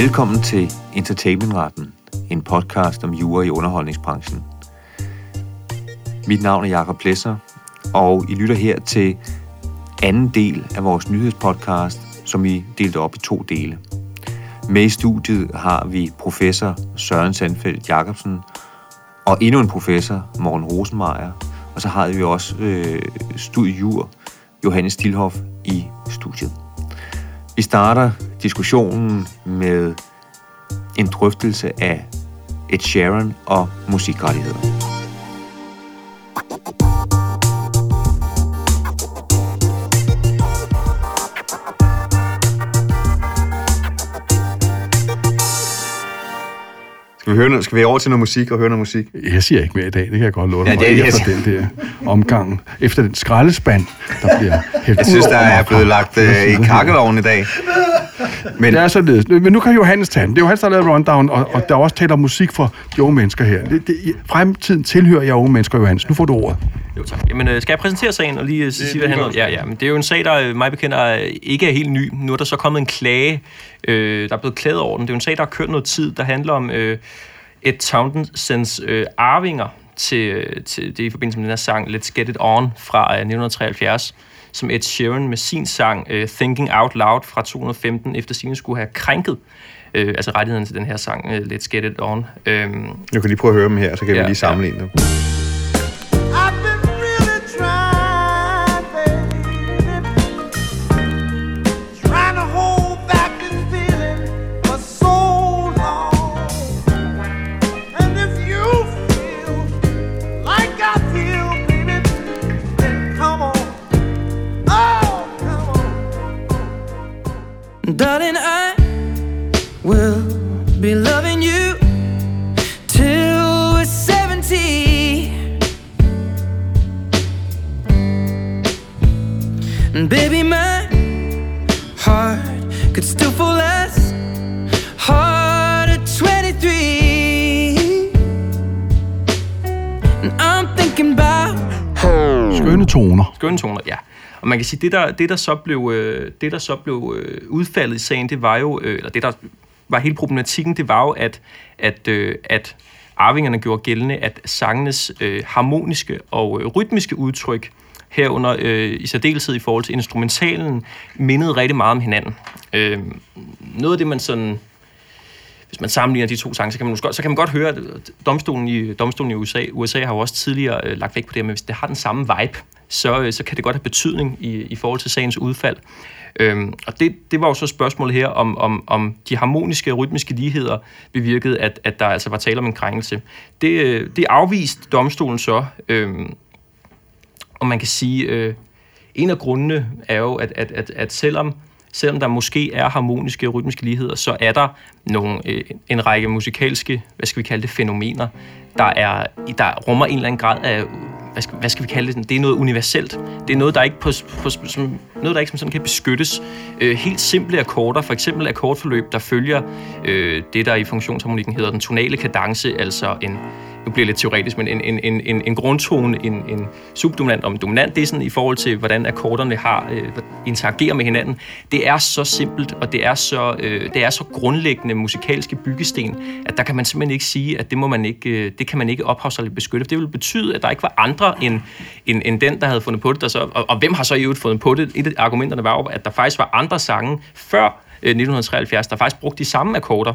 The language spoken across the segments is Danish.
Velkommen til Entertainmentretten, en podcast om jura i underholdningsbranchen. Mit navn er Jakob Plesser, og I lytter her til anden del af vores nyhedspodcast, som vi delte op i to dele. Med i studiet har vi professor Søren Sandfeldt Jacobsen og endnu en professor, Morten Rosenmeier, og så har vi også øh, studiejur Johannes Stilhoff i studiet. Vi starter diskussionen med en drøftelse af Ed Sheeran og musikrettigheder. Skal vi, høre noget, skal vi over til noget musik og høre noget musik? Jeg siger ikke mere i dag, det kan jeg godt love dig. Ja, det er- efter den der omgang, efter den skraldespand, der bliver hældt Jeg synes, der er blevet lagt øh, i kakkevognen i dag. Men Det er således. Men nu kan Johannes tage den. Det er jo han, der har lavet rundown, og, og der er også talt om musik for de unge mennesker her. Det, det, fremtiden tilhører jeg unge mennesker, Johannes. Nu får du ordet. Jo, tak. Jamen, øh, skal jeg præsentere sagen og lige øh, sige, hvad det handler? Ja, ja. Men det er jo en sag, der øh, mig bekendt er, øh, ikke er helt ny. Nu er der så kommet en klage. Øh, der er blevet klaget over den. Det er jo en sag, der har kørt noget tid, der handler om øh, Ed Townsends øh, arvinger til, øh, til det i forbindelse med den her sang Let's Get It On fra øh, 1973 som Ed Sheeran med sin sang øh, Thinking Out Loud fra 2015 efter sin skulle have krænket øh, altså rettigheden til den her sang øh, Let's Get It On. Øhm, jeg kan lige prøve at høre dem her, så kan vi Ja, lige sammenligne dem. Be loving you till we're 70. And baby, my heart could still fall as hard at 23. And I'm thinking about Skønne toner. skønne toner, ja. Og man kan sige, det der, det der så blev, øh, det der så blev øh, udfaldet i sagen, det var jo, øh, eller det der var hele problematikken, det var jo, at, at, øh, at arvingerne gjorde gældende, at sangenes øh, harmoniske og øh, rytmiske udtryk, herunder øh, i særdeleshed i forhold til instrumentalen, mindede rigtig meget om hinanden. Øh, noget af det, man sådan hvis man sammenligner de to sange, så kan man, måske godt, så kan man godt høre, at domstolen i, domstolen i USA, USA har jo også tidligere øh, lagt vægt på det, men hvis det har den samme vibe, så, øh, så kan det godt have betydning i, i forhold til sagens udfald. Øhm, og det, det var jo så spørgsmålet her, om, om, om de harmoniske og rytmiske ligheder bevirkede, at, at der altså var tale om en krænkelse. Det, øh, det afviste domstolen så, øhm, og man kan sige, øh, en af grundene er jo, at, at, at, at selvom, selvom der måske er harmoniske og rytmiske ligheder, så er der nogle, øh, en række musikalske, hvad skal vi kalde det, fænomener, der, er, der rummer en eller anden grad af, hvad skal, hvad skal vi kalde det, det er noget universelt. Det er noget, der ikke, på, på, som, noget, der ikke som sådan kan beskyttes. Øh, helt simple akkorder, for eksempel akkordforløb, der følger øh, det, der i funktionsharmonikken hedder den tonale kadence, altså en, nu bliver det lidt teoretisk, men en, en, en, en, en grundtone, en, en subdominant og en dominant, det er sådan i forhold til, hvordan akkorderne har, øh, interagerer med hinanden. Det er så simpelt, og det er så, øh, det er så grundlæggende musikalske byggesten, at der kan man simpelthen ikke sige, at det, må man ikke, øh, det kan man ikke ophavsretligt beskytte. Det vil betyde, at der ikke var andre end, end, end den, der havde fundet på det. Der så, og, og hvem har så i øvrigt fundet på det? Et af argumenterne var jo, at der faktisk var andre sange før 1973, der faktisk brugte de samme akkorder.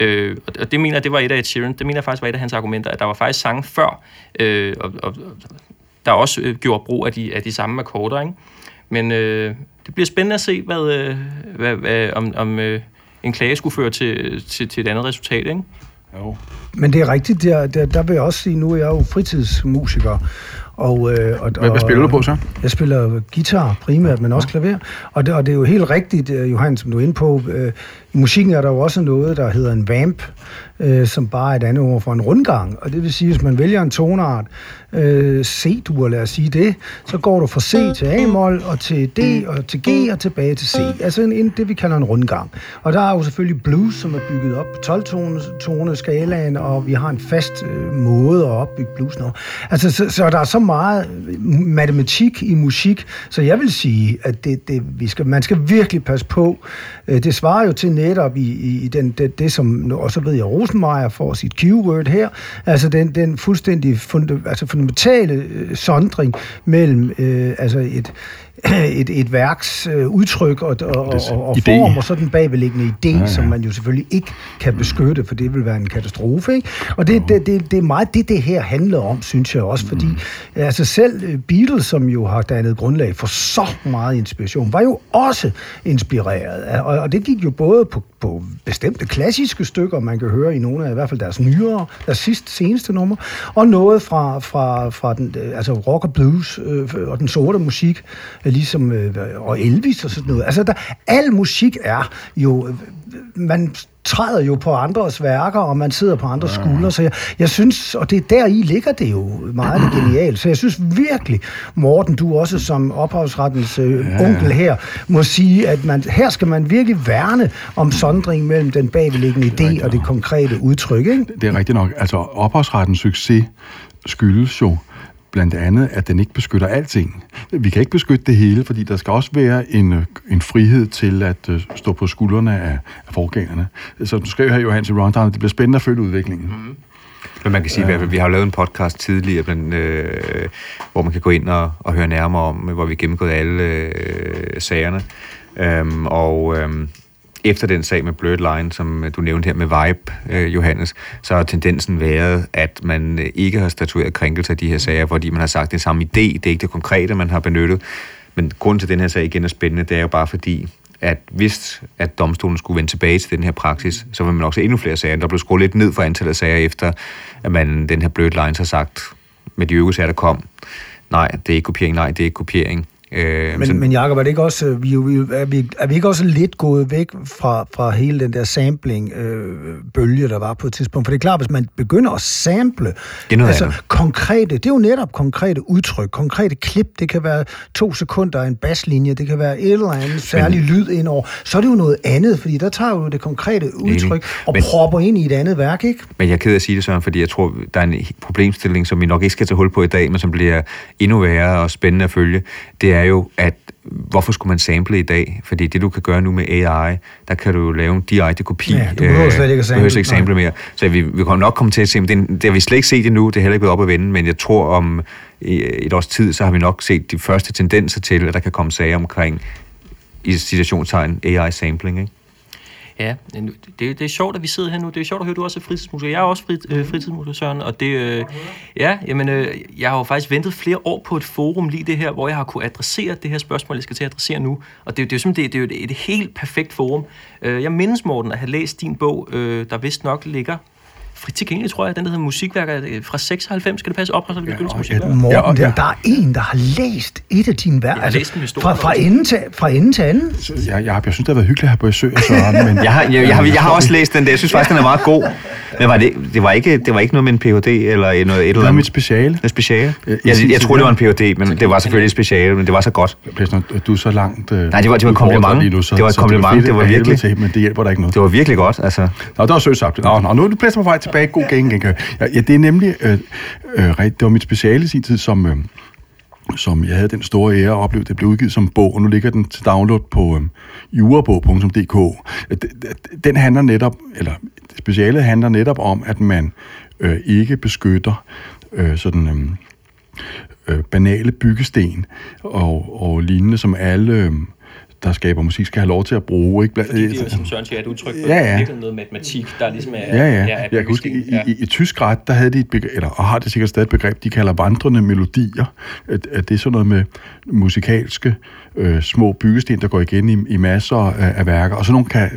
Øh, og- og det mener jeg, det var et af Ed Sheeran, det mener jeg faktisk var et af hans argumenter, at der var faktisk sange før, øh, og, og, der også øh, gjorde brug af de, af de samme akkorder. Ikke? Men øh, det bliver spændende at se, hvad, øh, hvad, hvad, om, om øh, en klage skulle føre til, til, til et andet resultat. Ikke? Jo. Men det er rigtigt, der, der, der vil jeg også sige, nu er jeg jo fritidsmusiker. Og, øh, og, Hvad, hvad spiller du på så? Jeg spiller guitar primært, men også klaver. Og det, og det er jo helt rigtigt, øh, Johan, som du er inde på. Øh, I musikken er der jo også noget, der hedder en vamp, øh, som bare er et andet ord for en rundgang. Og det vil sige, hvis man vælger en tonart, øh, C-dur, lad os sige det, så går du fra C til A-mol, og til D, og til G, og tilbage til C. Altså en, en, det, vi kalder en rundgang. Og der er jo selvfølgelig blues, som er bygget op på 12-tone skalaen, og, og vi har en fast øh, måde at opbygge bluesen over. Altså, så, så der er så meget øh, matematik i musik, så jeg vil sige, at det, det, vi skal, man skal virkelig passe på. Øh, det svarer jo til netop i, i, i den, det, det, som, og så ved jeg, Rosenmeier får sit keyword her, altså den, den fuldstændig funda, altså fundamentale øh, sondring mellem øh, altså et, et, et værks øh, udtryk og, og, og, og, form, og så den bagvedliggende idé, ja, ja. som man jo selvfølgelig ikke kan beskytte, for det vil være en katastrofe. Ikke? Og det, det, det, det er meget det, det her handler om, synes jeg også, fordi altså selv øh, Beatles, som jo har dannet grundlag for så meget inspiration, var jo også inspireret. af- Og, og det gik jo både på, på bestemte klassiske stykker, man kan høre i nogle af i hvert fald deres nyere, deres sidste, seneste nummer, og noget fra, fra, fra den, øh, altså rock og blues øh, og den sorte musik, ligesom øh, og Elvis og sådan noget. Altså, der, al musik er jo, øh, man træder jo på andres værker, og man sidder på andres skuldre, så jeg, jeg synes, og det der i ligger det jo meget det genialt, så jeg synes virkelig, Morten, du også som ophavsrettens øh, onkel her, må sige, at man, her skal man virkelig værne om sondring mellem den bagvedliggende idé og det konkrete udtryk, ikke? Det er rigtigt nok. Altså, ophavsrettens succes skyldes jo blandt andet, at den ikke beskytter alting. Vi kan ikke beskytte det hele, fordi der skal også være en, øh, en frihed til at øh, stå på skuldrene af, af forgængerne. Så du skriver her, Johannes i Rundown, det bliver spændende at følge udviklingen. Mm. Men man kan sige, at vi har jo lavet en podcast tidligere, blandt, øh, hvor man kan gå ind og, og høre nærmere om, hvor vi har gennemgået alle øh, sagerne. Øhm, og øhm, efter den sag med Blurred Line, som øh, du nævnte her med Vibe, øh, Johannes, så har tendensen været, at man øh, ikke har statueret krænkelse af de her sager, fordi man har sagt, det samme idé, det er ikke det konkrete, man har benyttet. Men grunden til, at den her sag igen er spændende, det er jo bare fordi, at hvis at domstolen skulle vende tilbage til den her praksis, så vil man også se endnu flere sager. Der blev skruet lidt ned for antallet af sager, efter at man den her blødt lines har sagt, med de øvrige sager, der kom, nej, det er ikke kopiering, nej, det er ikke kopiering. Øh, Men, men Jacob, er, det ikke også, øh, vi, er vi, er vi, er vi ikke også lidt gået væk fra, fra hele den der sampling-bølge, der var på et tidspunkt? For det er klart, hvis man begynder at sample Det er noget altså, andet. konkrete, det er jo netop konkrete udtryk, konkrete klip, det kan være to sekunder af en baslinje, det kan være et eller andet særlig lyd indover, så er det jo noget andet, fordi der tager jo det konkrete udtryk og Men- propper ind i et andet værk, ikke? Men jeg er ked af at sige det, Søren, fordi jeg tror, der er en problemstilling, som vi nok ikke skal tage hul på i dag, men som bliver endnu værre og spændende at følge. Det er jo, at hvorfor skulle man sample i dag? Fordi det, du kan gøre nu med AI, der kan du jo lave en direkte kopi. Ja, du behøver slet ikke at behøver sample, ikke sample mere. Så vi, vi kommer nok komme til at se, men det, det har vi slet ikke set endnu, det er heller ikke blevet op at vende, men jeg tror om øh, et års tid, så har vi nok set de første tendenser til, at der kan komme sager omkring i citationstegn AI-sampling, ikke? Ja, det, det er sjovt, at vi sidder her nu. Det er sjovt at høre, at du også er fritidsmusiker. Jeg er også frit, øh, fritidsmusiker, Søren. Og det, øh, ja, jamen, øh, jeg har jo faktisk ventet flere år på et forum lige det her, hvor jeg har kunne adressere det her spørgsmål, jeg skal til at adressere nu. Og det, det er jo simpelthen det, det er jo et, et helt perfekt forum. Øh, jeg mindes, Morten, at have læst din bog, øh, der vist nok ligger frit tilgængelig, tror jeg. Den, der hedder Musikværker øh, fra 96. Skal det passe? Og beskyttelsesmusikværker. Ja, Morten, og- der, ja. der er en, der har læst et af dine værk. Jeg har læst den historie fra, fra, ende til, fra ende til anden. Så jeg, jeg, jeg synes, det har været hyggeligt at have på besøg Søren, men Jeg har, jeg, jeg, har, jeg har også læst den der. Jeg synes faktisk, den er meget god. Men var det, det, var ikke, det var ikke noget med en Ph.D. eller noget, et eller det var andet? mit speciale. En speciale? Ja, Jeg, jeg, jeg tid, troede, det ja. var en Ph.D., men det var selvfølgelig et speciale, men det var så godt. Plæsner, du er så langt... Øh, Nej, det var- det var et kompliment. Nu, så, Det var et så kompliment. Det var af helvede virkelig- Til, men det hjælper der ikke noget. Det var virkelig godt, altså. Nå, det var sødt sagt. Nå, nå, nu er du pladsen på vej tilbage. God gengæld. Ja, ja, det er nemlig... Øh, øh, det var mit speciale sin tid, som... Øh, som jeg havde den store ære at opleve, det blev udgivet som bog, og nu ligger den til download på øh, jurabog.dk. Øh, den handler netop, eller specialet handler netop om, at man øh, ikke beskytter øh, sådan øh, øh, banale byggesten og, og lignende, som alle, øh, der skaber musik, skal have lov til at bruge. Ikke? Bla- Det er jo, som Søren siger, et udtryk for Ja, ja. noget matematik, der ligesom er... Ja, ja. er Jeg kan huske, i, ja. i, i tysk ret, der havde de et begreb, eller og har det sikkert stadig et begreb, de kalder vandrende melodier. At, at det er sådan noget med musikalske øh, små byggesten, der går igen i, i masser af, af værker. Og sådan nogle kan,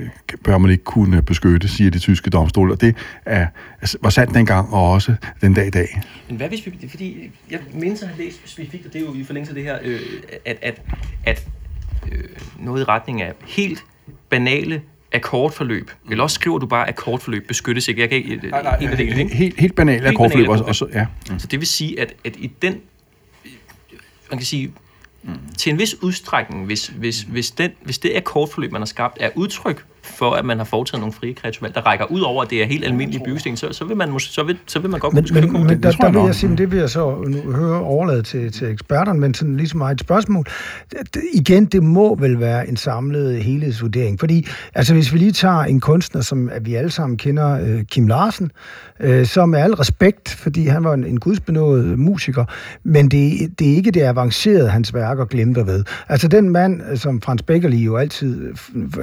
bør man ikke kunne beskytte, siger de tyske domstole. Og det er, altså, var sandt dengang, og også den dag i dag. Men hvad hvis vi... Fordi jeg mindes at have læst specifikt, og det er jo i forlængelse af det her, øh, at, at, at øh, noget i retning af helt banale akkordforløb. Eller også skriver du bare akkordforløb beskyttes ikke. Jeg kan ikke... Nej, nej, en af delene, ikke? Helt, helt banale Helt akkordforløb. banale Og, og så, ja. Så det vil sige, at, at i den... Man kan sige, til en vis udstrækning, hvis, hvis, hvis, den, hvis det akkordforløb, man har skabt, er udtryk for, at man har foretaget nogle frie kreative valg, der rækker ud over, at det er helt almindelige byggesten, så, så, vil man, mås- så, vil, så vil man godt kunne Men, beskytte men, kommunen. men der, tror jeg der vil jeg sige, det vil jeg så nu høre overlade til, til eksperterne, men sådan ligesom meget et spørgsmål. Det- Igen, det må vel være en samlet helhedsvurdering, fordi altså hvis vi lige tager en kunstner, som at vi alle sammen kender, øh, Kim Larsen, øh, som med al respekt, fordi han var en, en gudsbenået musiker, men det, det er ikke det avancerede, hans værker glemte ved. Altså den mand, øh, som Frans Beckerli jo altid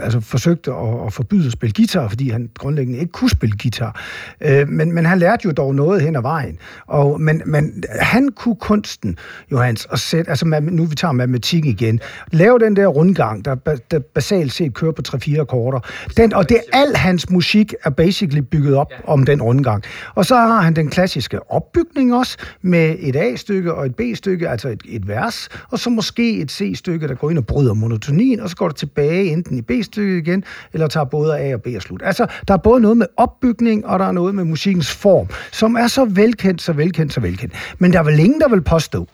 altså, forsøgte at, at forbyde at spille guitar, fordi han grundlæggende ikke kunne spille guitar. Øh, men, men han lærte jo dog noget hen ad vejen. Og, men, men han kunne kunsten, Johans, at sætte, altså nu vi tager matematik igen, lave den der rundgang, der, der basalt set kører på 3-4 akkorder. Den, og det al hans musik er basically bygget op om den rundgang. Og så har han den klassiske opbygning også, med et A-stykke og et B-stykke, altså et, et vers, og så måske et C-stykke, der går ind og bryder monotonien, og så går det tilbage enten i B-stykket igen, eller tager både A og B og slut. Altså, der er både noget med opbygning, og der er noget med musikkens form, som er så velkendt, så velkendt, så velkendt. Men der er vel ingen, der vil påstå,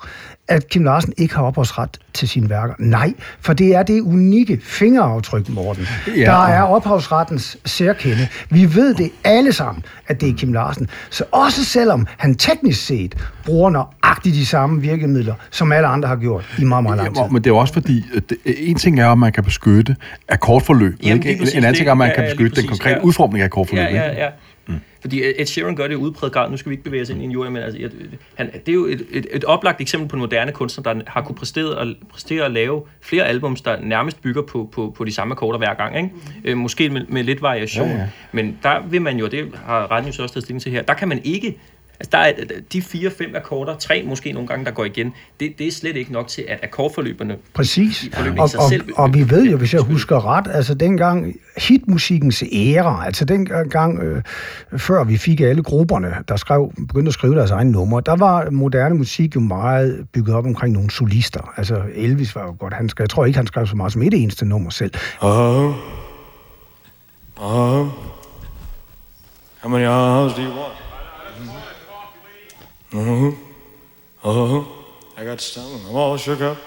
at Kim Larsen ikke har ophavsret til sine værker. Nej, for det er det unikke fingeraftryk, Morten. Ja. Der er ophavsrettens særkende. Vi ved det alle sammen, at det er Kim Larsen. Så også selvom han teknisk set bruger nøjagtigt de samme virkemidler, som alle andre har gjort i meget, meget lang tid. Ja, men det er også fordi, det, en ting er, at man kan beskytte akkordforløbet. Jamen, Ikke? En, en anden ting er, at man kan beskytte den konkrete ja. udformning af akkordforløbet. Ja, ikke? ja, ja. Mm. Fordi Ed Sheeran gør det i udpræget grad. Nu skal vi ikke bevæge os ind i en jury, men altså, jeg, han, det er jo et, et, et oplagt eksempel på en moderne kunstner, der har kunne præstere at, præstere at lave flere albums, der nærmest bygger på, på, på de samme akkorder hver gang. Ikke? Øh, måske med, med lidt variation. Ja, ja. Men der vil man jo, det har så også taget stilling til her, der kan man ikke Altså, der er de fire-fem akkorder, tre måske nogle gange, der går igen, det, det er slet ikke nok til, at akkordforløberne Præcis. Og, sig og, selv- og vi ved jo, hvis jeg husker ret, altså dengang hitmusikkens æra, altså dengang øh, før vi fik alle grupperne, der skrev, begyndte at skrive deres egne numre, der var moderne musik jo meget bygget op omkring nogle solister. Altså Elvis var jo godt, han skrev, jeg tror ikke, han skrev så meget som et eneste nummer selv. Oh, oh, how many hours do you want? Oh, oh, I got stomach, I'm all shook up.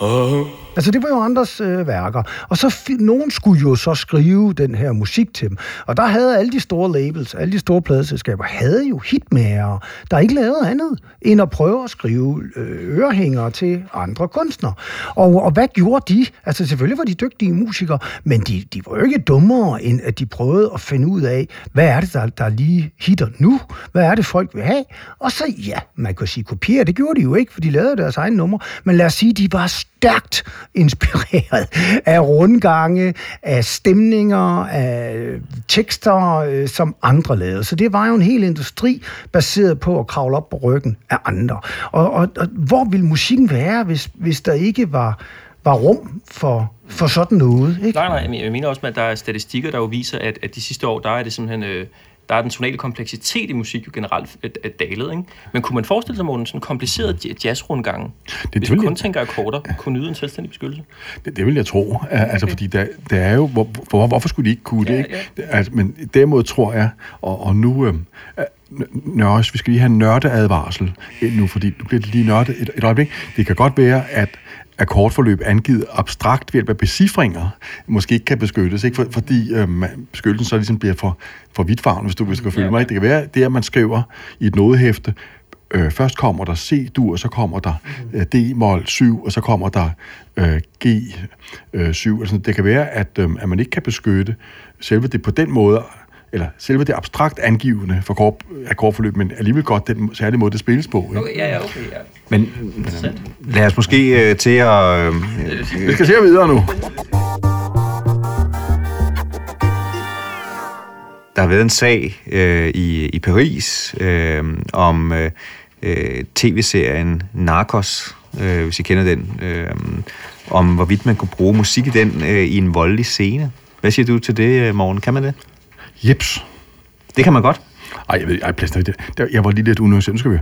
Oh. Altså, det var jo andres øh, værker. Og så fi- nogen skulle jo så skrive den her musik til dem. Og der havde alle de store labels, alle de store pladeselskaber, havde jo hitmager, der ikke lavede andet, end at prøve at skrive øh, ørehængere til andre kunstnere. Og, og hvad gjorde de? Altså, selvfølgelig var de dygtige musikere, men de, de var jo ikke dummere, end at de prøvede at finde ud af, hvad er det, der, der lige hitter nu? Hvad er det, folk vil have? Og så, ja, man kan sige kopiere, det gjorde de jo ikke, for de lavede deres egen nummer. Men lad os sige, de var stærkt inspireret af rundgange, af stemninger, af tekster, øh, som andre lavede. Så det var jo en hel industri baseret på at kravle op på ryggen af andre. Og, og, og hvor ville musikken være, hvis, hvis der ikke var, var rum for, for sådan noget? Ikke? Nej, nej, men jeg mener også, at der er statistikker, der jo viser, at, at de sidste år, der er det simpelthen... Øh, der er den tonale kompleksitet i musik jo generelt øh, øh, dalet, ikke? Men kunne man forestille sig, Morten, sådan en kompliceret ja- jazzrundgang, det hvis vil man jeg- kun tænker akkorder, kunne nyde en selvstændig beskyttelse? Det, det vil jeg tro. Okay. Altså, fordi der, der er jo... Hvor, hvor, hvorfor skulle de ikke kunne det? Ja, Ikke? Altså, men derimod tror jeg, og, og nu... Øh, Nørs, vi skal lige have en nørdeadvarsel øh, nu, fordi du bliver lige nørdet et, et øjeblik. Det kan godt være, at akkordforløb angivet abstrakt ved hjælp af becifringer måske ikke kan beskyttes, ikke? For, fordi øh, man- beskyttelsen så ligesom bliver for, for vidtfavn, hvis du, hvis du kan følge Ja. mig. ikke? Det kan være, det er, at man skriver i et nodehæfte, øh, først kommer der C-dur, så kommer der øh, D-mol 7, og så kommer der øh, G7. Øh, 7. altså, det kan være, at, øh, at man ikke kan beskytte selve det på den måde, eller selve det abstrakt angivende for akkordforløb, men alligevel godt den særlige måde, det spilles på. Ikke? Okay, ja, ja, okay, ja. Men lad os måske øh, til at... Øh, Vi skal se videre nu. der har været en sag øh, i, i Paris øh, om øh, øh, tv-serien Narcos, øh, hvis I kender den, øh, om hvorvidt man kunne bruge musik i den øh, i en voldelig scene. Hvad siger du til det, øh, Morgen? Kan man det? Jeps. Det kan man godt. Ej, jeg ved ej, plads det. Der, jeg var lige lidt. Nu skal vi.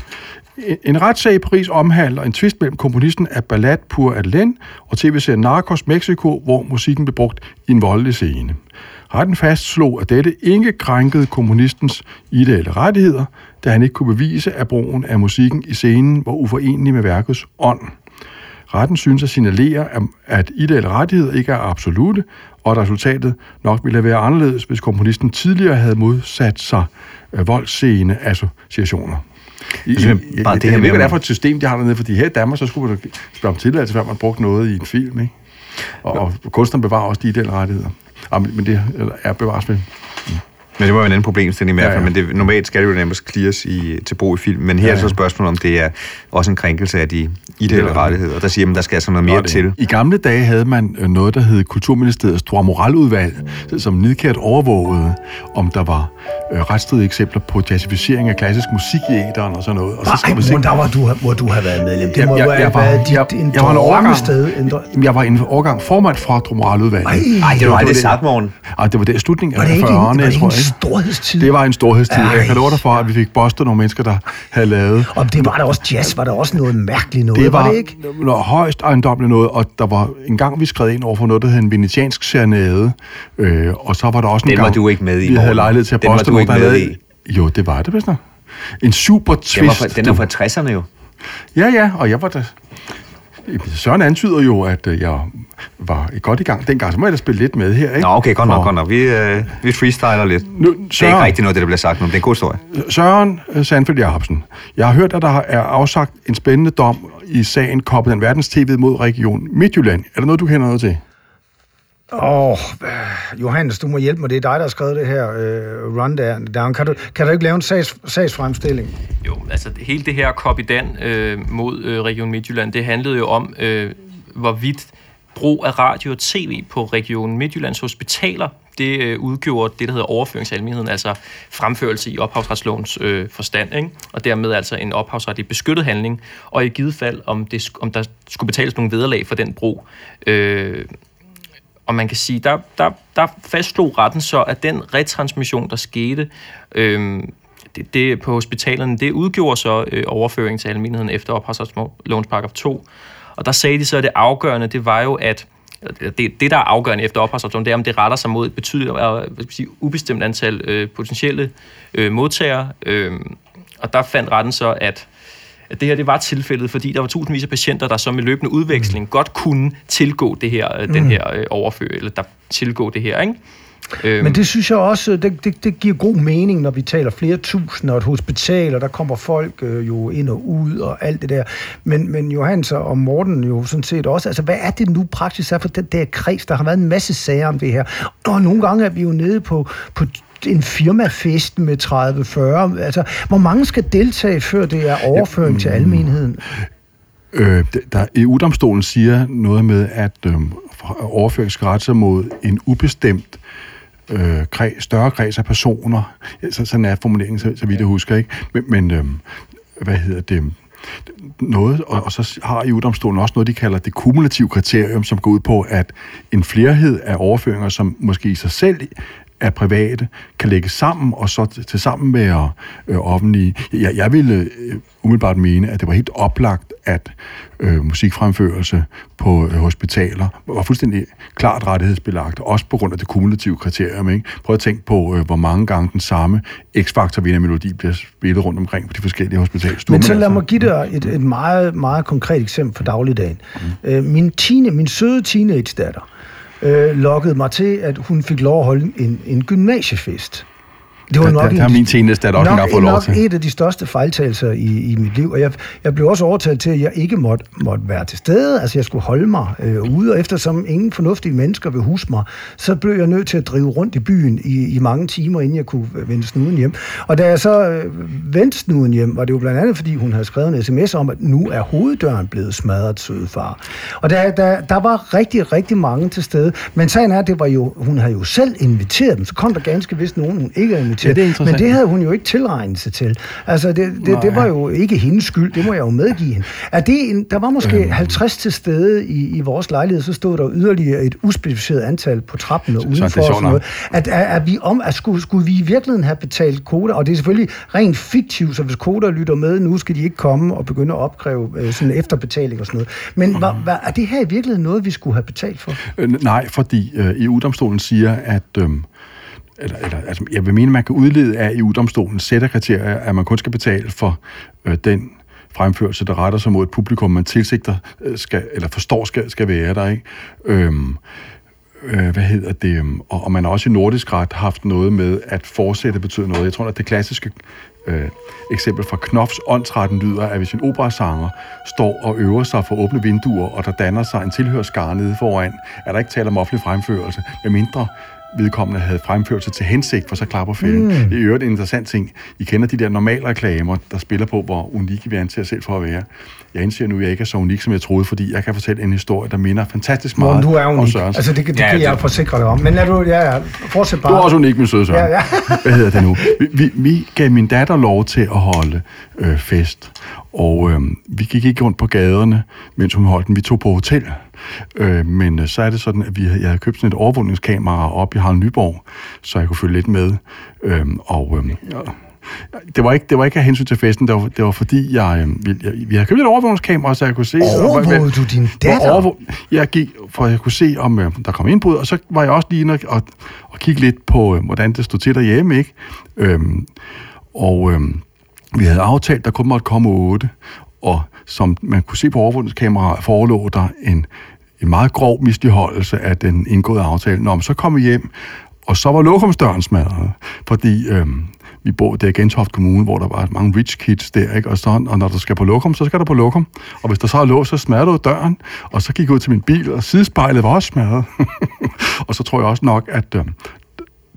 En, en retssag i Paris omhandler en tvist mellem komponisten af Ballad Pur Adlen og tv-serien Narcos Mexico, hvor musikken blev brugt i en voldelig scene. Retten fastslog, at dette ikke krænkede komponistens ideelle rettigheder, da han ikke kunne bevise, at brugen af musikken i scenen var uforenelig med værkets ånd. Retten synes at signalere, at, ideelle rettigheder ikke er absolute, og at resultatet nok ville være anderledes, hvis komponisten tidligere havde modsat sig øh, voldsscene associationer. I, Altså, i, i, bare det, det her det med, er at derfor man- et system, de har dernede, fordi her i Danmark, så skulle man spørge om tilladelse, før man brugte noget i en film, ikke? Og, og kunstneren bevarer også de ideelle rettigheder. Ja, men, men det er bevares. Men det var jo en anden problemstilling i hvert fald, Ja, ja. men det, normalt skal det jo nærmest clears i, til brug i film. Men her ja, Ja, er så ja. spørgsmålet om det er også en krænkelse af de ideelle er- rettigheder. Der siger man, der skal altså noget mere Nå, det- til. I gamle dage havde man øh, noget, der hed Kulturministeriets Droit Moraludvalg, som nidkært overvågede, om der var øh, retsstridige eksempler på jazzificering af klassisk musik i æderen og sådan noget. Og så Nej, man der var du, hvor du har været medlem. Det må jeg, jo jeg, have var, været dit, jeg, en jeg var en overgang, drømmested. En jeg var en overgang formand for Droit Moraludvalget. Ej, Nej, det var aldrig det- sagt, morgen. Ej, det var det i slutningen af det ikke en, 40'erne, var det jeg tror. Storhedstid? Det var en storhedstid. Ej. Jeg kan love dig for, at vi fik bostet nogle mennesker, der havde lavet Og det var der også jazz, var der også noget mærkeligt noget, det var, var det ikke? noget højst ejendommeligt noget, og der var en gang, vi skrev ind over for noget, der hed en venetiansk serenade, øh, og så var der også en Den gang, var du ikke med i, vi havde lejlighed til at Den var du ikke der med havde- Jo, det var det, vist nok. En super twist. Den, var fra, den er fra 60'erne jo. Ja, ja, og jeg var der... Søren antyder jo, at øh, jeg var godt i gang dengang, så må jeg da spille lidt med her, ikke? Nå, okay, godt nok, godt nok. Vi, øh, vi freestyler lidt. Nu, Det er ikke Søren, rigtigt noget, det der bliver sagt nu, det er en god historie. Søren øh, Sandfeldt Jacobsen, jeg har hørt, at der er afsagt en spændende dom i sagen Koppel den Verdens TV mod Region Midtjylland. Er der noget, du kender noget til? Åh, oh, Johannes, du må hjælpe mig. Det er dig, der har skrevet det her øh, uh, rundown. Kan, du, kan du ikke lave en sags, sagsfremstilling? Jo, altså hele det her Kopidan øh, mod øh, Region Midtjylland, det handlede jo om, øh, hvorvidt brug af radio og tv på Region Midtjyllands hospitaler, det øh, udgjorde det, der hedder overføringsalmenheden, altså fremførelse i ophavsretslovens øh, forstand, ikke? og dermed altså en ophavsretlig beskyttet handling, og i givet fald, om, det, om der skulle betales nogle vederlag for den brug. Øh, og man kan sige, der, der, der fastslog retten så, at den retransmission, der skete øhm, det, det på hospitalerne, det udgjorde så øh, overføring til almindeligheden efter ophavsretslovens paragraf 2. Og der sagde de så, at det afgørende, det var jo, at det, det der er afgørende efter ophavsretsloven, det er, om det retter sig mod et betydeligt, øh, hvad skal jeg sige, ubestemt antal øh, potentielle øh, modtagere. Øh, og der fandt retten så, at at det her det var tilfældet, fordi der var tusindvis af patienter, der som i løbende udveksling mm. godt kunne tilgå det her, øh, den her øh, overføring, eller der tilgå det her, ikke? Øhm, Men det synes jeg også, det, det, det giver god mening, når vi taler flere tusind og et hospital, og der kommer folk øh, jo ind og ud og alt det der. Men, men Johannes og Morten jo sådan set også, altså hvad er det nu praktisk er for den der kreds? Der har været en masse sager om det her. Og nogle gange er vi jo nede på, på en firmafest med 30-40. Altså, hvor mange skal deltage, før det er overføring til almenheden? Øh, der, EU-domstolen siger noget med, at øh, overføring skal rette sig mod en ubestemt øh, kreds, større kreds af personer. Ja, så, sådan er formuleringen, så, så vidt jeg husker. ikke. Men, men øh, hvad hedder det? Noget, og, og så har EU-domstolen også noget, de kalder det kumulative kriterium, som går ud på, at en flerhed af overføringer, som måske i sig selv er private, kan lægges sammen, og så til, sammen med øh, offentlige. Jeg, jeg ville øh, umiddelbart mene, at det var helt oplagt, at øh, musikfremførelse på øh, hospitaler var fuldstændig klart rettighedsbelagt, også på grund af det kumulative kriterium. Ikke? Prøv at tænke på, øh, hvor mange gange den samme X-Factor melodi bliver spillet rundt omkring på de forskellige hospitalstuer. Men så lad altså- mig give dig et, et meget, meget konkret eksempel for dagligdagen. Mm. Øh, min, tine, min søde teenage-datter øh, lokkede mig til, at hun fik lov at holde en, en gymnasiefest. Det var Der- nok der- også nok, engang fået lov til. et af de største fejltagelser i, i mit liv, og jeg, jeg blev også overtalt til, at jeg ikke måtte, måtte være til stede, altså jeg skulle holde mig øh, ude, og eftersom ingen fornuftige mennesker vil huske mig, så blev jeg nødt til at drive rundt i byen i, i mange timer, inden jeg kunne vende snuden hjem. Og da jeg så øh, vendte snuden hjem, var det jo blandt andet, fordi hun havde skrevet en sms om, at nu er hoveddøren blevet smadret, søde far. Og der, der, der var rigtig, rigtig mange til stede, men sagen er, det var jo, hun havde jo selv inviteret dem, så kom der ganske vist nogen, hun ikke havde inviteret. Ja, det men det havde hun jo ikke tilregnet sig til. Altså, det, det, det var jo ikke hendes skyld, det må jeg jo medgive hende. Er det en, der var måske Øhm. 50 til stede i, i vores lejlighed, så stod der yderligere et uspecificeret antal på trappen og udenfor og sjovt sådan noget. At, er, er vi om, at skulle, skulle vi i virkeligheden have betalt koder, og det er selvfølgelig rent fiktivt, så hvis koder lytter med nu, skal de ikke komme og begynde at opkræve øh, sådan efterbetaling og sådan noget. Men Mm. var, var, er det her i virkeligheden noget, vi skulle have betalt for? Øh, nej, fordi øh, EU-domstolen siger, at... Øh, eller, eller, altså, jeg vil mene, man kan udlede af EU-domstolen sætter kriterier, at man kun skal betale for øh, den fremførelse, der retter sig mod et publikum, man tilsigter øh, skal, eller forstår skal, skal være der, ikke? Øhm, øh, hvad hedder det, og, og man har også i nordisk ret haft noget med, at forsætte betyder noget. Jeg tror, at det klassiske øh, eksempel fra Knofs åndsretten lyder, at hvis en operasanger står og øver sig for åbne vinduer, og der danner sig en tilhørskare nede foran, er der ikke tale om offentlig fremførelse, medmindre vedkommende havde fremført sig til hensigt, for så klapper fælden. Mm. Det er i øvrigt en interessant ting. I kender de der normale reklamer, der spiller på, hvor unikke vi anser selv for at være. Jeg indser nu, at jeg ikke er så unik, som jeg troede, fordi jeg kan fortælle en historie, der minder fantastisk meget Morten, du er om unik. Sørensen. Altså, det, kan- det Ja, kan det- jeg forsikre dig om. Men lad du, ja, ja, fortsæt bare. Du er også unik, min søde Søren. Ja, ja. Hvad hedder det nu? Vi, vi, vi gav min datter lov til at holde øh, fest, og øh, vi gik ikke rundt på gaderne, mens hun holdt den. Vi tog på hotel. Øh, men øh, så er det sådan, at vi, jeg havde købt sådan et overvågningskamera op i Harald Nyborg, så jeg kunne følge lidt med. Øh, og øh, det var, ikke, det var ikke af hensyn til festen, det var, det var fordi, jeg, øh, vi, jeg, vi havde købt et overvågningskamera, så jeg kunne se... Overvågede du din datter? Overvåg, jeg gik, for jeg kunne se, om øh, der kom indbrud, og så var jeg også lige inde og, og, og kigge lidt på, øh, hvordan det stod til derhjemme, ikke? Øhm, og øhm, vi havde aftalt, der kun måtte komme otte, og som man kunne se på overvågningskameraet, forelå der en, en meget grov misligeholdelse af den indgåede aftale. Nå, så kom vi hjem, og så var lokumsdøren smadret, fordi øh, vi bor der i Gentofte Kommune, hvor der var mange rich kids der, ikke? Og, så, og når der skal på lokum, så skal der på lokum. Og hvis der så er lås, så smadrede døren, og så gik jeg ud til min bil, og sidespejlet var også smadret. og så tror jeg også nok, at øh,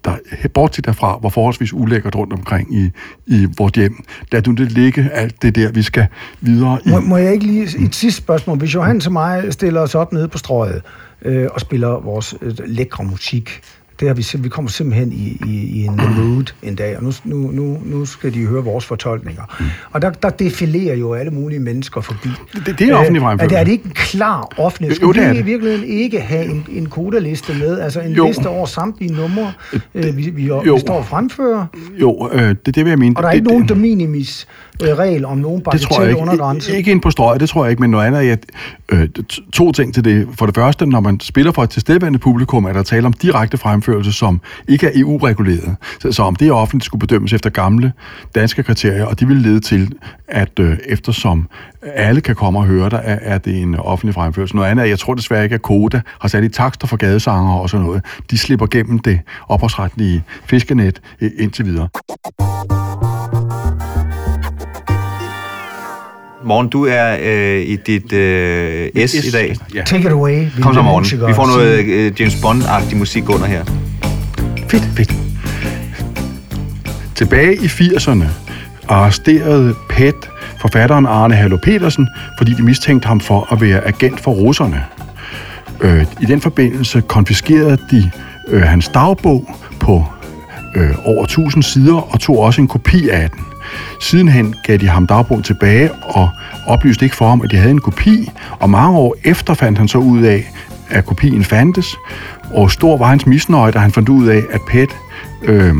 der bortset derfra var forholdsvis ulækkert rundt omkring i, i vores hjem. Lad du det ligge, alt det der, vi skal videre i. Må, må jeg ikke lige et sidste spørgsmål? Hvis Johan og mig stiller os op nede på strøget øh, og spiller vores øh, lækre musik, det har vi, vi kommer simpelthen i, i, i en mood en dag, og nu, nu, nu, nu skal de høre vores fortolkninger. Mm. Og der, der defilerer jo alle mulige mennesker forbi. Det- det er en offentlig Øh, fremførelse. Er det, er det ikke en klar offentlig? Jo, Skulle det er vi i det. virkeligheden ikke have en, en kodaliste med? Altså en Jo. liste over samtlige numre, øh, vi, vi, jo. vi står og fremfører? Jo, øh, det er det, vil jeg mene. Og der er det, ikke nogen de minimis øh, regel om nogen det tror jeg bagateller under grænse? ikke. Ikke ind på strøget, det tror jeg ikke, men noget andet er, at, øh, to ting til det. For det første, når man spiller for et tilstedeværende publikum, er der tale om direkte fremførelse, som ikke er EU-reguleret. Så, så om det offentligt skulle bedømmes efter gamle danske kriterier, og de vil lede til, at øh, eftersom alle kan komme og høre dig, er, er det en offentlig fremførelse. Noget andet er, jeg tror desværre ikke, at Koda har sat i takster for gadesanger og sådan noget. De slipper gennem det ophavsretlige fiskenet øh, indtil videre. Morgen, du er øh, i dit øh, S i dag. Ja. Take it away. Kom så, morgen. Vi får noget øh, James Bond-agtig musik under her. Fedt, fedt. Tilbage i 80'erne arresterede PET forfatteren Arne Hallo Petersen, fordi de mistænkte ham for at være agent for russerne. Øh, I den forbindelse konfiskerede de øh, hans dagbog på øh, over 1000 sider og tog også en kopi af den. Sidenhen gav de ham dagbogen tilbage og oplyste ikke for ham, at de havde en kopi, og mange år efter fandt han så ud af, at kopien fandtes, og stor var hans misnøje, da han fandt ud af, at PET øh,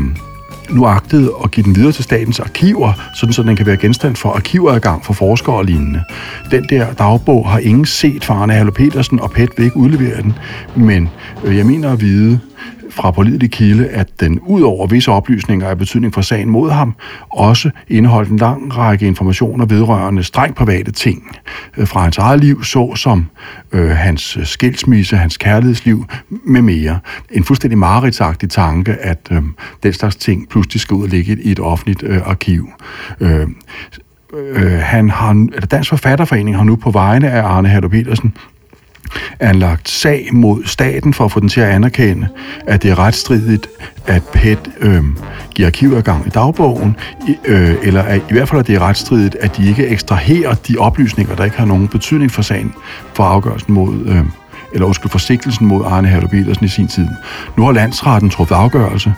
nu agtede at give den videre til statens arkiver, sådan så den kan være genstand for arkiveradgang for forskere og lignende. Den der dagbog har ingen set fra Arne Petersen, og PET vil ikke udlevere den, men øh, jeg mener at vide fra pålidelig kilde, at den ud over visse oplysninger af betydning for sagen mod ham, også indeholdt en lang række informationer vedrørende strengt private ting øh, fra hans eget liv, såsom øh, hans øh, skilsmisse, hans kærlighedsliv med mere. En fuldstændig mareridsagtig tanke, at øh, den slags ting pludselig skal ud og ligge i et offentligt øh, arkiv. Øh, øh, han har, eller Dansk Forfatterforening har nu på vegne af Arne Herter Petersen anlagt sag mod staten for at få den til at anerkende, at det er retstridigt, at PET øh, giver arkivadgang i dagbogen, øh, eller at, i hvert fald at det er retstridigt, at de ikke ekstraherer de oplysninger, der ikke har nogen betydning for sagen, for afgørelsen mod, øh, eller undskyld, forsigtelsen mod Arne Herter Petersen i sin tid. Nu har landsretten truffet afgørelse,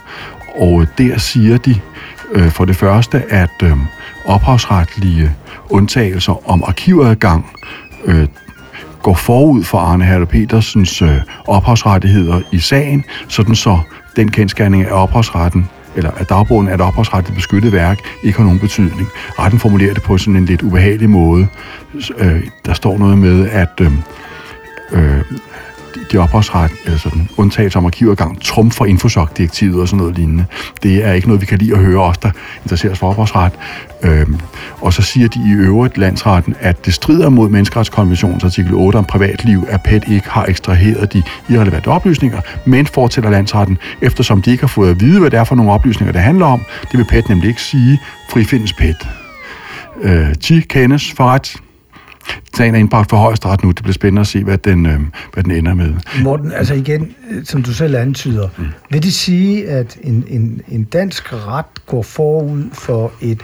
og der siger de øh, for det første, at øh, ophavsretlige undtagelser om arkivadgang øh, går forud for Arne Herter Petersens øh, ophavsrettigheder i sagen, sådan så den kendskærning af ophavsretten eller at dagbogen er et ophavsretligt beskyttet værk, ikke har nogen betydning. Retten formulerer det på sådan en lidt ubehagelig måde. Øh, der står noget med, at øh, øh, de ophavsret, eller sådan, undtagelse om arkivadgang, trumfer infosok-direktivet og sådan noget lignende. Det er ikke noget, vi kan lide at høre os, der interesserer os for ophavsret. Øhm, og så siger de i øvrigt landsretten, at det strider mod menneskeretskonventionens artikel 8 om privatliv, at PET ikke har ekstraheret de irrelevante oplysninger, men fortæller landsretten, eftersom de ikke har fået at vide, hvad det er for nogle oplysninger, det handler om. Det vil PET nemlig ikke sige, frifindes PET. Øh, 10 kendes for ret. Sagen er indbragt for højesteret nu. Det bliver spændende at se, hvad den, øh, hvad den ender med. Morten, altså igen, øh, som du selv antyder, mm. vil det sige, at en, en, en dansk ret går forud for et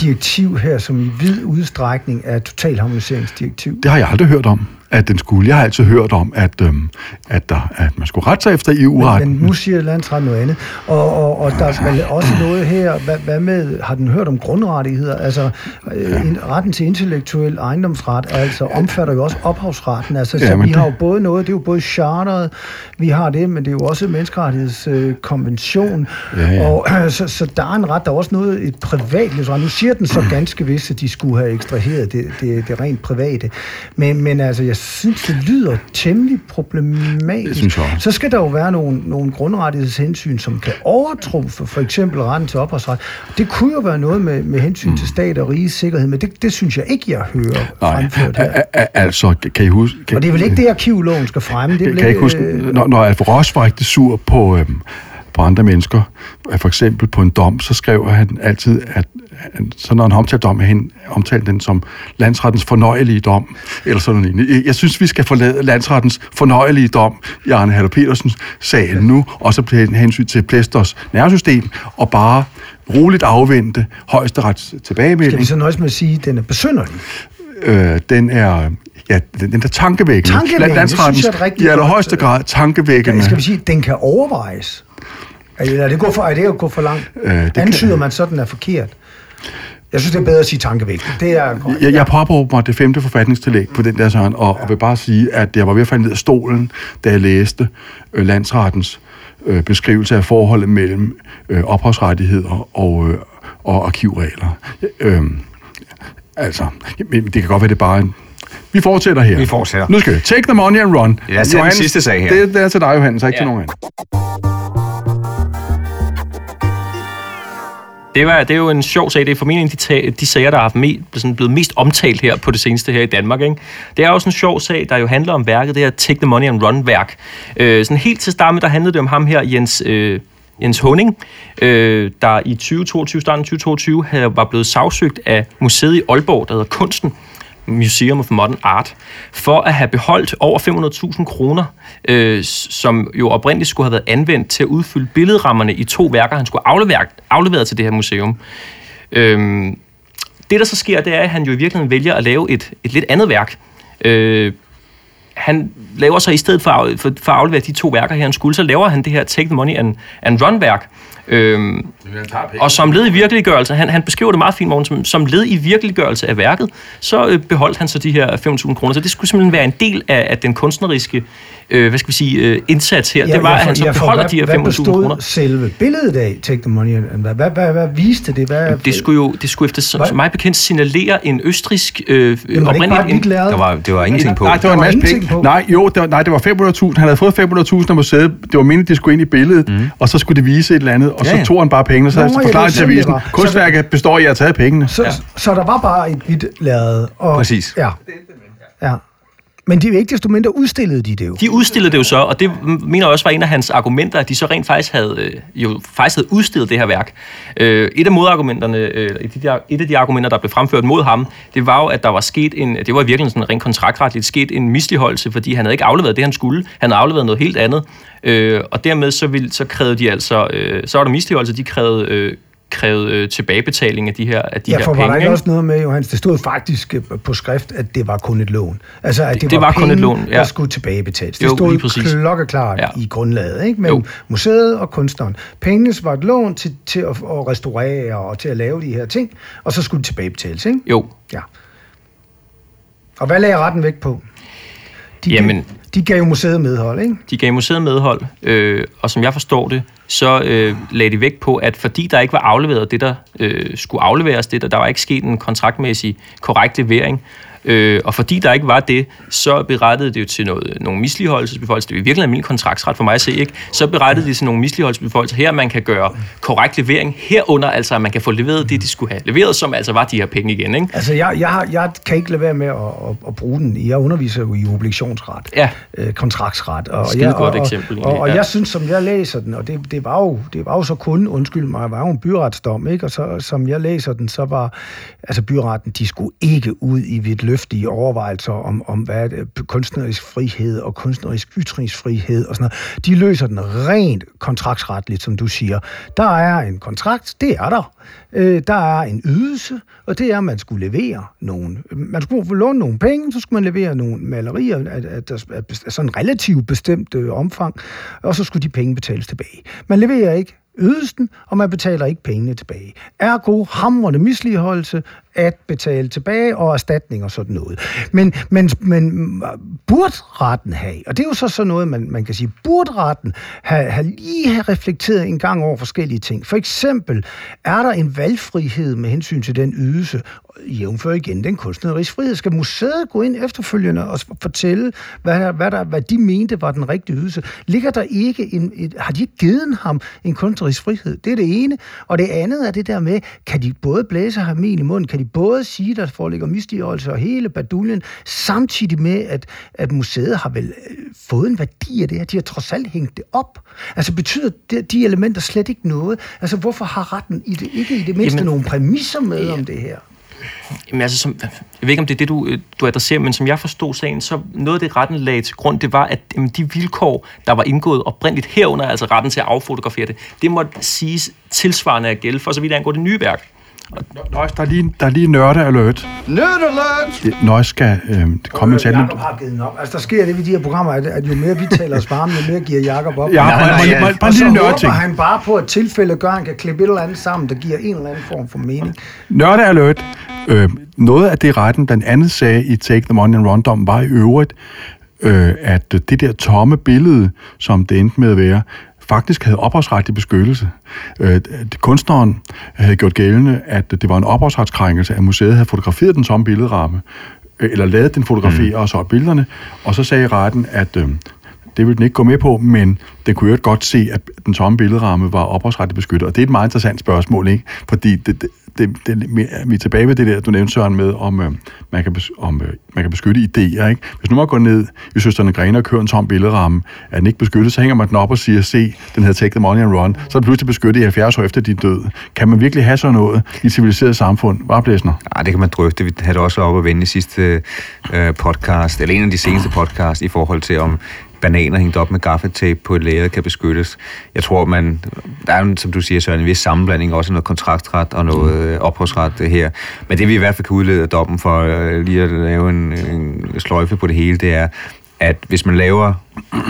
direktiv her, som i vid udstrækning er totalharmoniseringsdirektiv? Det har jeg aldrig hørt om, at den skulle. Jeg har altid hørt om, at, øhm, at, der, at man skulle rette sig efter Men, EU-retten. men nu siger landsretten noget andet. Og, og, og der er vel også noget her, hvad, hvad med, har den hørt om grundrettigheder? Altså, øh, en, retten til intellektuel ejendomsret altså, omfatter jo også ophavsretten. Altså, så Ja, men vi har det- jo både noget, det er jo både charteret, vi har det, men det er jo også menneskerettighedskonvention. Ja, ja. Og øh, så, så der er en ret, der er også noget, et privatlivsret. Nu siger den så ganske vist, at de skulle have ekstraheret det, det, det rent private. Men, men altså, jeg synes, det lyder temmelig problematisk. Det synes jeg. Så skal der jo være nogle, nogle grundrettighedshensyn, som kan overtrumfe for eksempel retten til opholdsret. Det kunne jo være noget med, med hensyn Mm. til stat og rigets sikkerhed, men det, det synes jeg ikke, jeg hører fremført her. a- a- altså, kan I huske... Kan, Og det er vel ikke det, arkivloven skal fremme? Det kan, kan I ikke huske, øh, når, når Alf Ross var rigtig sur på, øhm, på andre mennesker, for eksempel på en dom, så skrev han altid, at så når han omtalte dommen, han omtalte den som landsrettens fornøjelige dom, eller sådan noget. Jeg- synes, vi skal forlade landsrettens fornøjelige dom i Arne Haller Petersens sag nu, og så blive hensyn til Plæsters nervesystem, og bare roligt afvente højesterets Skal vi tilbagemelding. så nøjes med at sige, at den er besynderlig? Øh, den er... Ja, den, den er tankevækkende. Tankevækkende, det synes jeg er et Landsrettens rigtig i allerhøjeste grad tankevækkende. Skal vi sige, den kan overvejes? Eller er det, går for, er det at gå for langt? Øh, det kan- Antyder man så, at den er forkert? Jeg synes, det er bedre at sige tankevækkende. Det er. Jeg, jeg påberåber mig det femte forfatningstillæg på den der sådan, og, og vil bare sige, at jeg var ved at falde ned af stolen, da jeg læste øh, landsrettens øh, beskrivelse af forholdet mellem øh, ophavsrettigheder og, øh, og arkivregler. Øh, altså, men det kan godt være, det er bare en... Vi fortsætter her. Vi fortsætter. Nu skal vi take the money and run. Lad os tage den sidste sag her. Det, det er til dig, Johannes, og ikke ja. til nogen anden. Det, var, det er jo en sjov sag. Det er formentlig en af de, de sager, der har haft me, sådan blevet mest omtalt her på det seneste her i Danmark. Ikke? Det er også en sjov sag, der jo handler om værket, det her Take the Money and Run-værk. Øh, sådan helt til start med, der handlede det om ham her, Jens, øh, Jens Honing, øh, der i 2022, starten af 2022, havde, var blevet sagsøgt af museet i Aalborg, der hedder Kunsten, Museum of Modern Art, for at have beholdt over 500.000 kroner, øh, som jo oprindeligt skulle have været anvendt til at udfylde billedrammerne i to værker, han skulle aflevere, aflevere til det her museum. Øhm, det, der så sker, det er, at han jo i virkeligheden vælger at lave et, et lidt andet værk. Øh, han laver så i stedet for, at- for, for at aflevere de to værker her, han skulle, så laver han det her Take the Money and, and Run-værk. Øhm, og som led i virkeliggørelse, han, han beskriver det meget fint, Morten, som, som led i virkeliggørelse af værket, så øh, beholdt han så de her 5.000 kroner. Så det skulle simpelthen være en del af, af den kunstneriske øh, hvad skal vi sige, øh, indsats her. det var, at han så for beholder hvad, de her Hvad 5.000 bestod kroner. selve billedet af Take the Money? and- Hvad, hvad, hvad, hvad viste det? Hvad, Det skulle jo det skulle efter som mig bekendt signalere en østrisk øh, Jamen, var det ikke bare et oprindelig? Der var, det var ingenting på. Nej, det var en masse ingenting penge. på. Nej, jo, det var, nej, det var 500.000. Han havde fået 500.000 af museet. Det var meningen, de skulle ind i billedet, mm. og så skulle det vise et eller andet, og Ja, så ja. tog han bare pengene, så det var forklarede til det avisen, kunstværket består i at have taget pengene. Så, ja. så der var bare et hvidt lærred. Og, Præcis. Ja. ja. Men de ikke desto mindre udstillede de det jo. De udstillede det jo så, og det mener jeg også var en af hans argumenter, at de så rent faktisk havde, øh, jo faktisk havde udstillet det her værk. Øh, et af modargumenterne, øh, et, af de, argumenter, der blev fremført mod ham, det var jo, at der var sket en, det var virkelig sådan rent kontraktretligt sket en misligeholdelse, fordi han havde ikke afleveret det, han skulle. Han havde afleveret noget helt andet. Og dermed så, ville, så krævede de altså, så var der misligeholdelse, de krævede, krævede øh, tilbagebetaling af de her, af de Ja, her for var penge. der ikke også noget med, Johannes, det stod faktisk øh, på skrift, at det var kun et lån. Altså, at det, det var, var kun penge, et lån, ja. der skulle tilbagebetales. Det Jo, stod lige præcis. klokkeklart Ja. i grundlaget, ikke? Jo. Men museet og kunstneren. Pengene var et lån til, til at, at restaurere og til at lave de her ting, og så skulle det tilbagebetales, ikke? Jo, Ja. Og hvad lagde retten vægt på? De, Jamen- de gav jo museet medhold, ikke? De gav museet medhold, øh, og som jeg forstår det, så øh, lagde de vægt på, at fordi der ikke var afleveret det, der øh, skulle afleveres, det der, der var ikke sket en kontraktmæssig korrekt levering, Øh, og fordi der ikke var det, så berettede det jo til noget, nogle misligeholdelsesbeføjelser. Det er jo virkelig almindelig kontraktsret for mig at se, ikke? Så berettede det til nogle misligeholdelsesbeføjelser. Her man kan gøre korrekt levering, herunder altså, at man kan få leveret det, de skulle have leveret, som altså var de her penge igen, ikke? Altså, jeg, jeg, har, jeg kan ikke lade være med at, at, at bruge den. Jeg underviser jo i obligationsret, Ja. øh, kontraktsret. Og, Skide jeg, godt og, eksempel, Og, og, og ja. jeg synes, som jeg læser den, og det, det, var, jo, det var jo så kun, undskyld mig, var jo en byretsdom, ikke? Og så, som jeg læser den, så var altså byretten, de skulle ikke ud i løftige overvejelser om, om hvad er det, kunstnerisk frihed og kunstnerisk ytringsfrihed og sådan noget. De løser den rent kontraktsretligt, som du siger. Der er en kontrakt, det er der. Øh, der er en ydelse, og det er, at man skulle levere nogen. Man skulle få låne nogle penge, så skulle man levere nogle malerier af, af, af, af sådan relativt bestemt øh, omfang, og så skulle de penge betales tilbage. Man leverer ikke ydelsen, og man betaler ikke pengene tilbage. Ergo hamrende misligeholdelse at betale tilbage og erstatning og sådan noget. Men, men, men burde retten have, og det er jo så sådan noget, man, man kan sige, burde retten have, have lige have reflekteret en gang over forskellige ting. For eksempel, er der en valgfrihed med hensyn til den ydelse, jævnfør igen den kunstneriske frihed. Skal museet gå ind efterfølgende og fortælle, hvad, hvad, der, hvad de mente var den rigtige ydelse? Ligger der ikke en, et, har de ikke givet ham en kunstnerisk frihed? Det er det ene. Og det andet er det der med, kan de både blæse ham i munden? Kan de både sige, der foreligger misligeholdelse og hele baduljen, samtidig med, at, at museet har vel øh, fået en værdi af det her? De har trods alt hængt det op. Altså betyder de, de elementer slet ikke noget? Altså hvorfor har retten i det, ikke i det mindste Jamen, nogle præmisser med om det her? Jamen, altså, som, jeg ved ikke, om det er det, du, øh, du adresserer, men som jeg forstod sagen, så noget af det, retten lagde til grund, det var, at jamen, de vilkår, der var indgået oprindeligt herunder, altså retten til at affotografere det, det måtte siges tilsvarende at gælde, for så vidt angår det nye værk. Nøjes, der er lige, der er lige nørde alert. Nerd alert! Nøjes skal øh, komme en sætning. Jakob har givet den op. Altså, der sker det ved de her programmer, at, at jo mere vi taler os varme, jo mere giver Jakob op. Ja, Nej, bare, nej, bare, lille håber nørdeting. han bare på et tilfælde gør, at han kan klippe et eller andet sammen, der giver en eller anden form for mening. Nørde alert. Øh, noget af det retten blandt andet sagde i Take the Money and Run dom var i øvrigt, øh, at det der tomme billede, som det endte med at være, faktisk havde ophavsretlig beskyttelse. Øh, kunstneren havde gjort gældende, at det var en ophavsretskrænkelse, at museet havde fotograferet den tomme billedramme, øh, eller lavet den fotografere mm. og så billederne, og så sagde retten, at øh, det ville den ikke gå med på, men den kunne jo godt se, at den tomme billedramme var ophavsrettet beskyttet. Og det er et meget interessant spørgsmål, ikke? Fordi det, det, det, det, vi er tilbage ved det der, du nævnte, Søren, med, om, øh, man, kan om øh, man kan beskytte idéer. Ikke? Hvis nu man går ned i Søsterne Grene og kører en tom billedramme, er den ikke beskyttet, så hænger man den op og siger, se, den hedder Take the Money and Run. Så er den pludselig beskyttet i 70 år efter din død. Kan man virkelig have sådan noget i et civiliseret samfund? Vareblæsner? Nej, det kan man drøfte. Vi havde det også op at vende i sidste øh, podcast, eller en af de seneste podcast, i forhold til om bananer hængt op med gaffatape på et lager kan beskyttes. Jeg tror, man, der er jo, som du siger, Søren, en vis sammenblanding, også noget kontraktret og noget øh, ophavsret øh, her. Men det vi i hvert fald kan udlede af dommen for øh, lige at lave en, en sløjfe på det hele, det er, at hvis man laver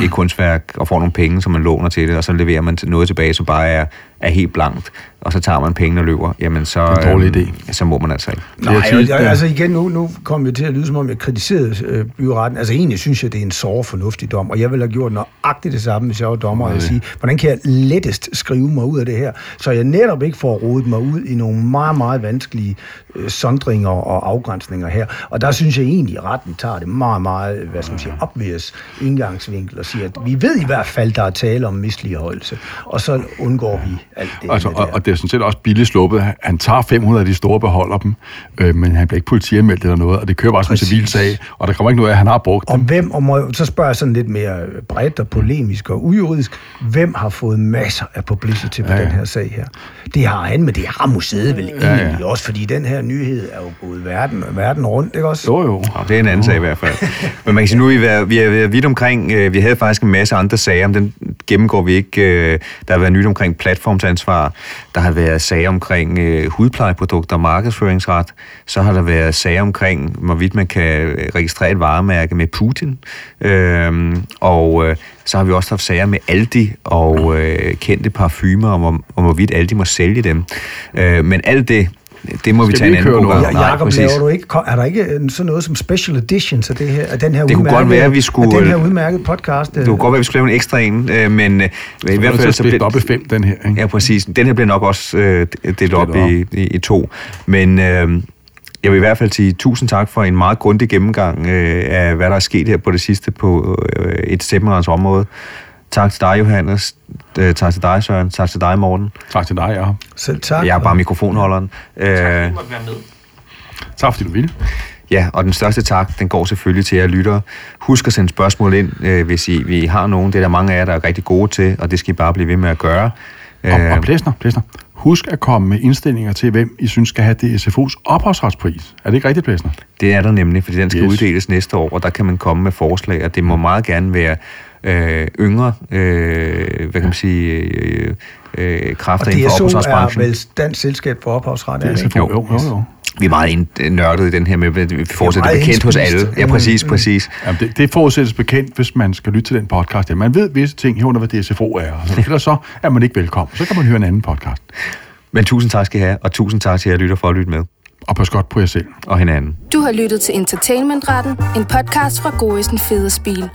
et kunstværk og får nogle penge, som man låner til det, og så leverer man til- noget tilbage, som bare er, er helt blankt, og så tager man pengene og løber, jamen så, Det er en dårlig øhm, så må man altså ikke. Nej, og, øh, altså igen, nu, nu kommer vi til at lyde, som om jeg kritiserede øh, byretten. Altså egentlig synes jeg, det er en så fornuftig dom, og jeg ville have gjort nøjagtigt det samme, hvis jeg var dommer, og jeg sige, hvordan kan jeg lettest skrive mig ud af det her, så jeg netop ikke får rodet mig ud i nogle meget, meget vanskelige øh, sondringer og afgrænsninger her. Og der synes jeg egentlig, at retten tager det meget, meget, hvad skal man sige, obvious indgangsvinkel og siger, at vi ved i hvert fald, der er tale om misligeholdelse, og så undgår vi alt det Altså, og, der. og det er sådan set også billigt sluppet. Han- Han tager 500 af de store beholder dem, øh, men han bliver ikke politianmeldt eller noget, og det kører bare som en civil sag, og der kommer ikke noget af, at han har brugt Og dem. hvem, og må, så spørger jeg sådan lidt mere bredt og polemisk og ujuridisk, hvem har fået masser af publicity på Ja, ja, ja. den her sag her? Det har han, men det har museet vel Ja, ja. egentlig også, fordi den her nyhed er jo gået verden, verden rundt, ikke også? Jo, jo. Det er en anden sag i hvert fald. Men man kan sige, nu er vi, været, vi været vidt omkring, øh, Øh, vi havde faktisk en masse andre sager, men den gennemgår vi ikke. Øh, der har været nyt omkring platformsansvar, der har været sager omkring øh, hudplejeprodukter og markedsføringsret, så har der været sager omkring, hvorvidt man kan øh, registrere et varemærke med Putin, øh, og øh, så har vi også haft sager med Aldi og øh, kendte parfumer, om, om, om hvorvidt Aldi må sælge dem. Øh, men alt det, det må vi Skal tage vi en anden gang. Ja, Nej, Jacob, præcis. laver du ikke, er der ikke øh, sådan noget som special editions af, det her, af den her Det kunne godt være, at vi skulle- den her udmærkede podcast? Det kunne godt være, at vi skulle lave en ekstra en, øh, men øh, i hvert fald så bliver det op i fem, den her. Ikke? Ja, præcis. Den her bliver nok også øh, delt op i, i, i to. Men øh, Jeg vil i hvert fald sige tusind tak for en meget grundig gennemgang øh, af, hvad der er sket her på det sidste på øh, et stemmerens område. Tak til dig, Johannes. Øh, tak til dig, Søren. Tak til dig, Morten. Tak til dig, ja. Selv tak. Jeg er bare mikrofonholderen. Øh, Tak, fordi du måtte være med. Tak fordi du ville. Ja, og den største tak, den går selvfølgelig til jer lyttere. Husk at sende spørgsmål ind, øh, hvis I, vi har nogen. Det er der mange af jer, der er rigtig gode til, og det skal I bare blive ved med at gøre. Og, Øh, og Plæsner, Plæsner, husk at komme med indstillinger til, hvem I synes skal have DSFO's ophavsretspris. Er det ikke rigtigt, Plæsner? Det er der nemlig, fordi den skal Yes. yes. uddeles næste år, og der kan man komme med forslag, og det må meget gerne være øh, yngre, øh, hvad kan man sige, øh, øh, kræfter Og inden for DSO er ophavsretsbranchen. vel Dansk Selskab for Ophavsret, er det ikke? jo, jo, jo. jo. Vi er meget ind- nørdet i den her med, at vi fortsætter bekendt hos alle. Ja, præcis, præcis. Jamen, det, det forudsættes bekendt, hvis man skal lytte til den podcast. Ja, man ved visse ting herunder, hvad DSFO er. Så, ellers så er man ikke velkommen. Så kan man høre en anden podcast. Men tusind tak skal I have, og tusind tak til jer lytter for at lytte med, Og pas godt på jer selv. og hinanden. Du har lyttet til Entertainmentretten, en podcast fra Gorisen Fede Spil.